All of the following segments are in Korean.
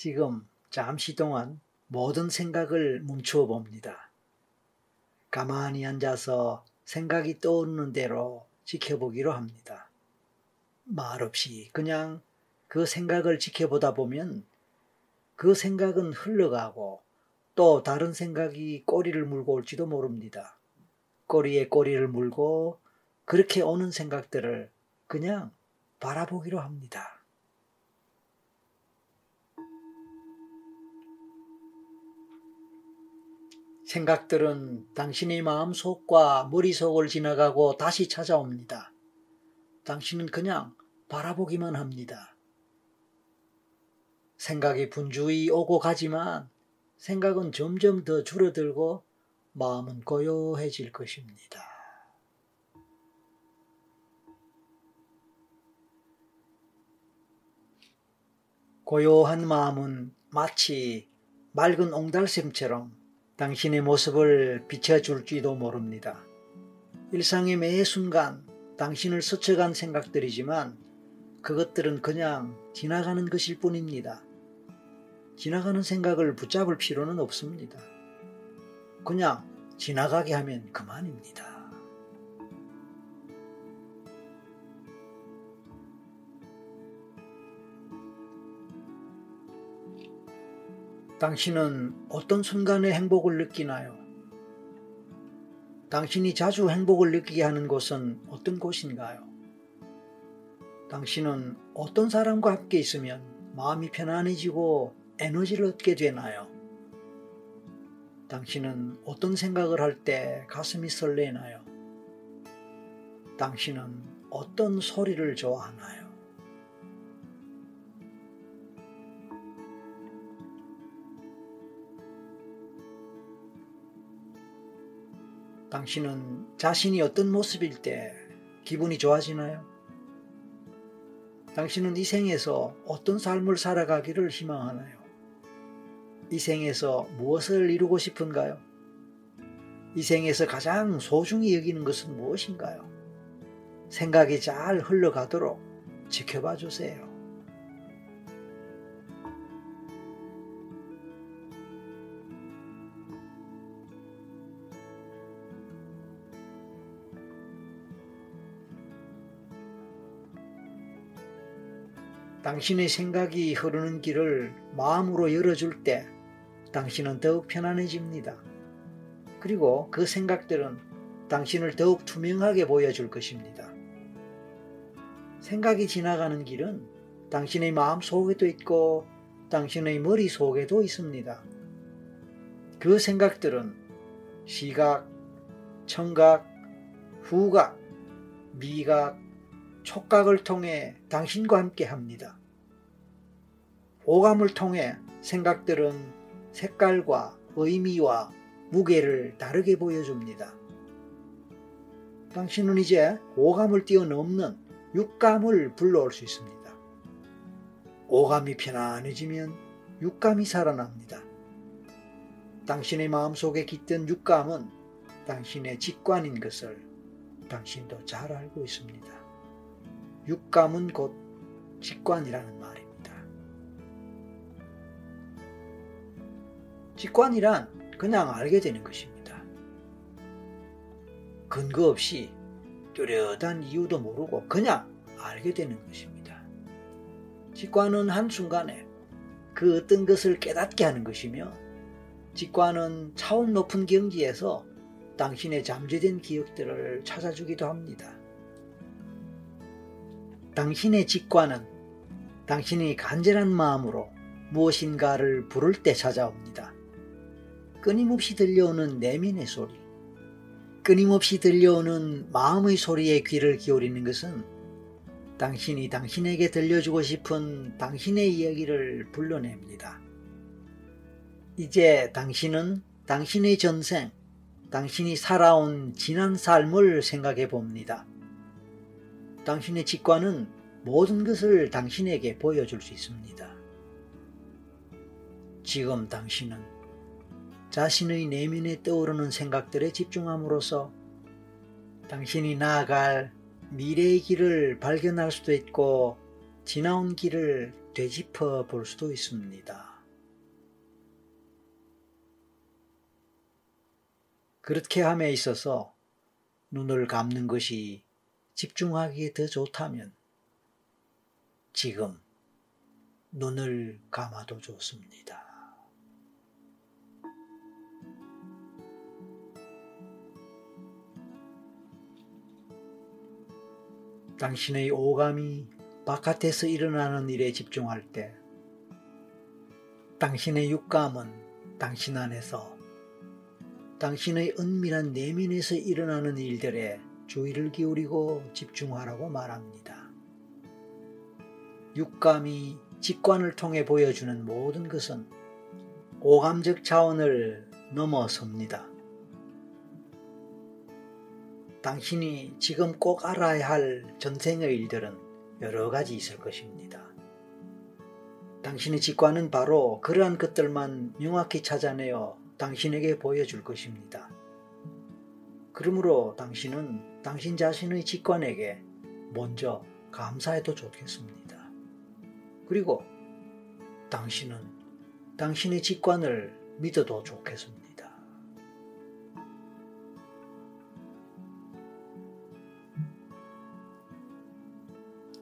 지금 잠시 동안 모든 생각을 멈추어 봅니다. 가만히 앉아서 생각이 떠오르는 대로 지켜보기로 합니다. 말없이 그냥 그 생각을 지켜보다 보면 그 생각은 흘러가고 또 다른 생각이 꼬리를 물고 올지도 모릅니다. 꼬리에 꼬리를 물고 그렇게 오는 생각들을 그냥 바라보기로 합니다. 생각들은 당신의 마음속과 머릿속을 지나가고 다시 찾아옵니다. 당신은 그냥 바라보기만 합니다. 생각이 분주히 오고 가지만 생각은 점점 더 줄어들고 마음은 고요해질 것입니다. 고요한 마음은 마치 맑은 옹달샘처럼 당신의 모습을 비춰줄지도 모릅니다. 일상의 매 순간 당신을 스쳐간 생각들이지만 그것들은 그냥 지나가는 것일 뿐입니다. 지나가는 생각을 붙잡을 필요는 없습니다. 그냥 지나가게 하면 그만입니다. 당신은 어떤 순간에 행복을 느끼나요? 당신이 자주 행복을 느끼게 하는 곳은 어떤 곳인가요? 당신은 어떤 사람과 함께 있으면 마음이 편안해지고 에너지를 얻게 되나요? 당신은 어떤 생각을 할 때 가슴이 설레나요? 당신은 어떤 소리를 좋아하나요? 당신은 자신이 어떤 모습일 때 기분이 좋아지나요? 당신은 이 생에서 어떤 삶을 살아가기를 희망하나요? 이 생에서 무엇을 이루고 싶은가요? 이 생에서 가장 소중히 여기는 것은 무엇인가요? 생각이 잘 흘러가도록 지켜봐 주세요. 당신의 생각이 흐르는 길을 마음으로 열어줄 때 당신은 더욱 편안해집니다. 그리고 그 생각들은 당신을 더욱 투명하게 보여줄 것입니다. 생각이 지나가는 길은 당신의 마음 속에도 있고 당신의 머리 속에도 있습니다. 그 생각들은 시각, 청각, 후각, 미각, 촉각을 통해 당신과 함께 합니다. 오감을 통해 생각들은 색깔과 의미와 무게를 다르게 보여줍니다. 당신은 이제 오감을 뛰어넘는 육감을 불러올 수 있습니다. 오감이 편안해지면 육감이 살아납니다. 당신의 마음속에 깃든 육감은 당신의 직관인 것을 당신도 잘 알고 있습니다. 육감은 곧 직관이라는 말 직관이란 그냥 알게 되는 것입니다. 근거 없이 뚜렷한 이유도 모르고 그냥 알게 되는 것입니다. 직관은 한순간에 그 어떤 것을 깨닫게 하는 것이며 직관은 차원 높은 경지에서 당신의 잠재된 기억들을 찾아주기도 합니다. 당신의 직관은 당신이 간절한 마음으로 무엇인가를 부를 때 찾아옵니다. 끊임없이 들려오는 내면의 소리, 끊임없이 들려오는 마음의 소리에 귀를 기울이는 것은 당신이 당신에게 들려주고 싶은 당신의 이야기를 불러냅니다. 이제 당신은 당신의 전생, 당신이 살아온 지난 삶을 생각해 봅니다. 당신의 직관은 모든 것을 당신에게 보여줄 수 있습니다. 지금 당신은 자신의 내면에 떠오르는 생각들에 집중함으로써 당신이 나아갈 미래의 길을 발견할 수도 있고 지나온 길을 되짚어 볼 수도 있습니다. 그렇게 함에 있어서 눈을 감는 것이 집중하기에 더 좋다면 지금 눈을 감아도 좋습니다. 당신의 오감이 바깥에서 일어나는 일에 집중할 때 당신의 육감은 당신 안에서 당신의 은밀한 내면에서 일어나는 일들에 주의를 기울이고 집중하라고 말합니다. 육감이 직관을 통해 보여주는 모든 것은 오감적 차원을 넘어섭니다. 당신이 지금 꼭 알아야 할 전생의 일들은 여러 가지 있을 것입니다. 당신의 직관은 바로 그러한 것들만 명확히 찾아내어 당신에게 보여줄 것입니다. 그러므로 당신은 당신 자신의 직관에게 먼저 감사해도 좋겠습니다. 그리고 당신은 당신의 직관을 믿어도 좋겠습니다.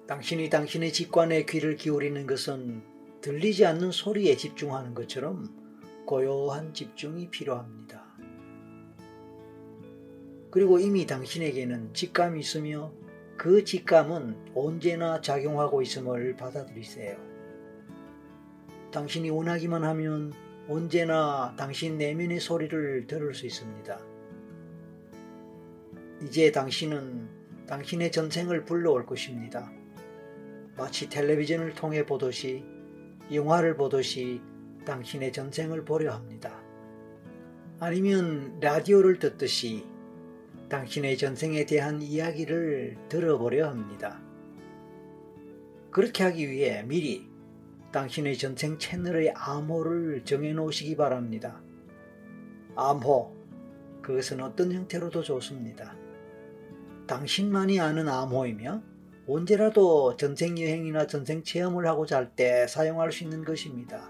당신이 당신의 직관에 귀를 기울이는 것은 들리지 않는 소리에 집중하는 것처럼 고요한 집중이 필요합니다. 그리고 이미 당신에게는 직감이 있으며 그 직감은 언제나 작용하고 있음을 받아들이세요. 당신이 원하기만 하면 언제나 당신 내면의 소리를 들을 수 있습니다. 이제 당신은 당신의 전생을 불러올 것입니다. 마치 텔레비전을 통해 보듯이 영화를 보듯이 당신의 전생을 보려 합니다. 아니면 라디오를 듣듯이 당신의 전생에 대한 이야기를 들어보려 합니다. 그렇게 하기 위해 미리 당신의 전생 채널의 암호를 정해 놓으시기 바랍니다. 암호, 그것은 어떤 형태로도 좋습니다. 당신만이 아는 암호이며 언제라도 전생 여행이나 전생 체험을 하고자 할 때 사용할 수 있는 것입니다.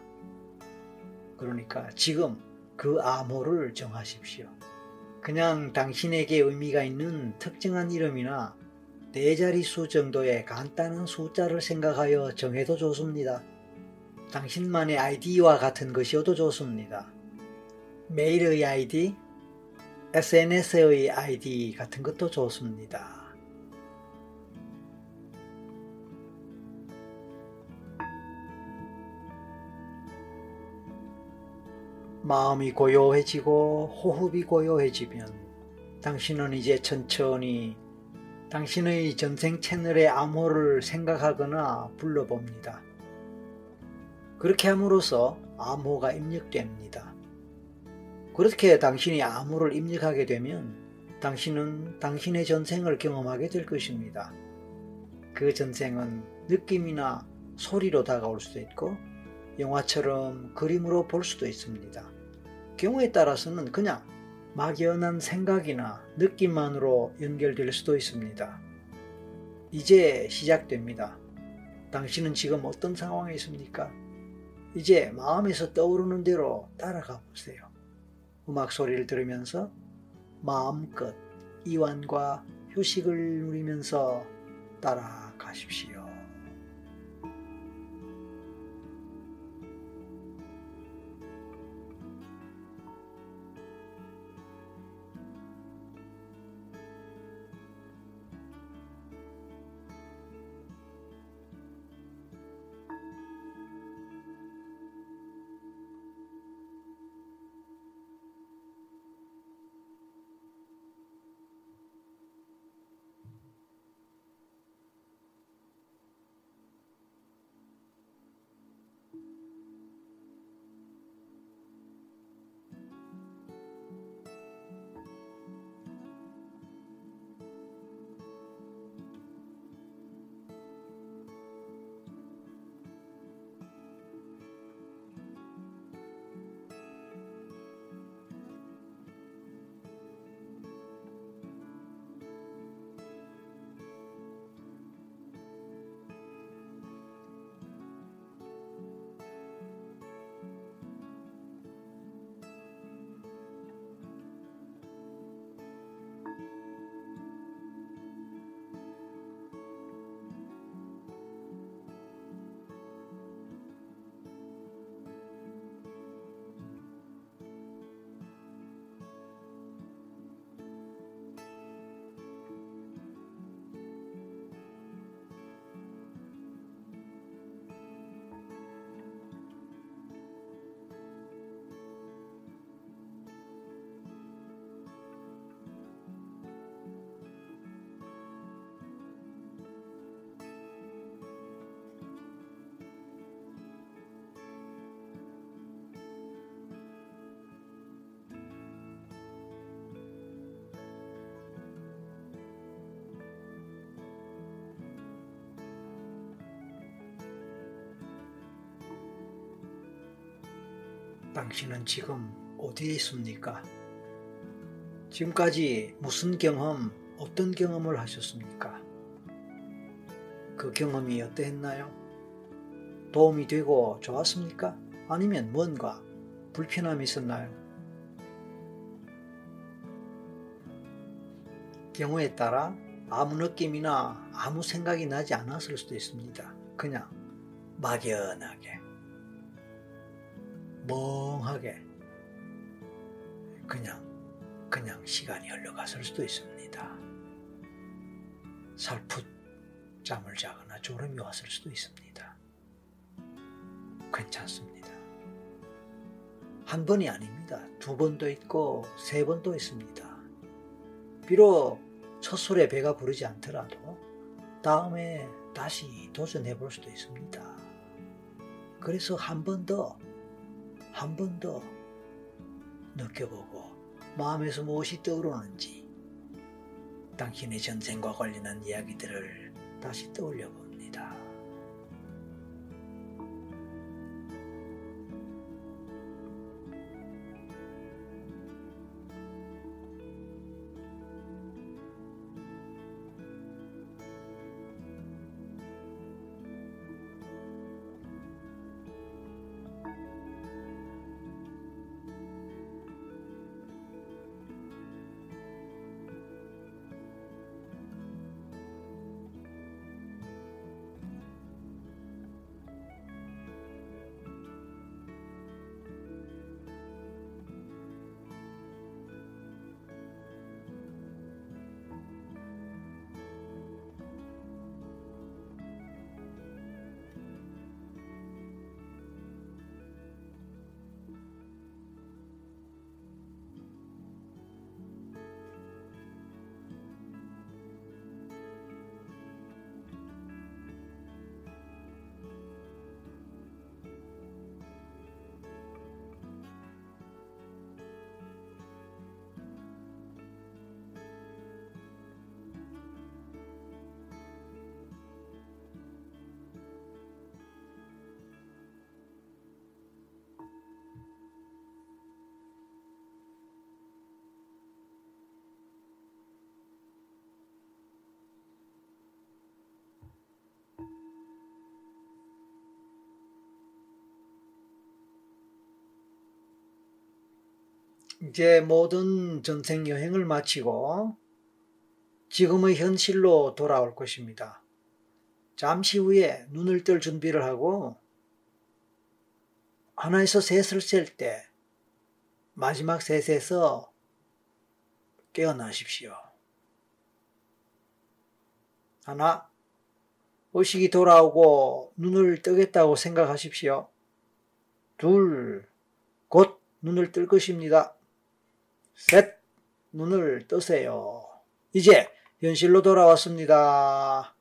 그러니까 지금 그 암호를 정하십시오. 그냥 당신에게 의미가 있는 특정한 이름이나 네 자릿수 정도의 간단한 숫자를 생각하여 정해도 좋습니다. 당신만의 아이디와 같은 것이어도 좋습니다. 메일의 아이디, SNS의 아이디 같은 것도 좋습니다. 마음이 고요해지고 호흡이 고요해지면 당신은 이제 천천히 당신의 전생 채널의 암호를 생각하거나 불러봅니다. 그렇게 함으로써 암호가 입력됩니다. 그렇게 당신이 암호를 입력하게 되면 당신은 당신의 전생을 경험하게 될 것입니다. 그 전생은 느낌이나 소리로 다가올 수도 있고 영화처럼 그림으로 볼 수도 있습니다. 경우에 따라서는 그냥 막연한 생각이나 느낌만으로 연결될 수도 있습니다. 이제 시작됩니다. 당신은 지금 어떤 상황에 있습니까? 이제 마음에서 떠오르는 대로 따라가 보세요. 음악 소리를 들으면서 마음껏 이완과 휴식을 누리면서 따라가십시오. 당신은 지금 어디에 있습니까? 지금까지 무슨 경험, 어떤 경험을 하셨습니까? 그 경험이 어떠했나요? 도움이 되고 좋았습니까? 아니면 뭔가 불편함이 있었나요? 경우에 따라 아무 느낌이나 아무 생각이 나지 않았을 수도 있습니다. 그냥 막연하게 멍하게 그냥 그냥 시간이 흘러갔을 수도 있습니다. 살풋 잠을 자거나 졸음이 왔을 수도 있습니다. 괜찮습니다. 한 번이 아닙니다. 두 번도 있고 세 번도 있습니다. 비록 첫 술에 배가 부르지 않더라도 다음에 다시 도전해 볼 수도 있습니다. 그래서 한 번 더, 한 번 더 느껴보고 마음에서 무엇이 떠오르는지 당신의 전생과 관련한 이야기들을 다시 떠올려 봅니다. 이제 모든 전생 여행을 마치고 지금의 현실로 돌아올 것입니다. 잠시 후에 눈을 뜰 준비를 하고 하나에서 셋을 셀 때 마지막 셋에서 깨어나십시오. 하나, 의식이 돌아오고 눈을 뜨겠다고 생각하십시오. 둘, 곧 눈을 뜰 것입니다. 셋, 눈을 뜨세요. 이제 현실로 돌아왔습니다.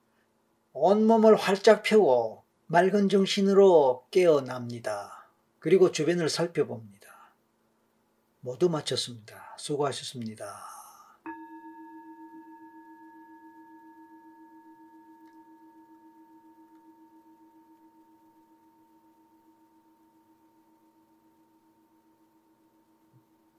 온몸을 활짝 펴고 맑은 정신으로 깨어납니다. 그리고 주변을 살펴봅니다. 모두 마쳤습니다. 수고하셨습니다.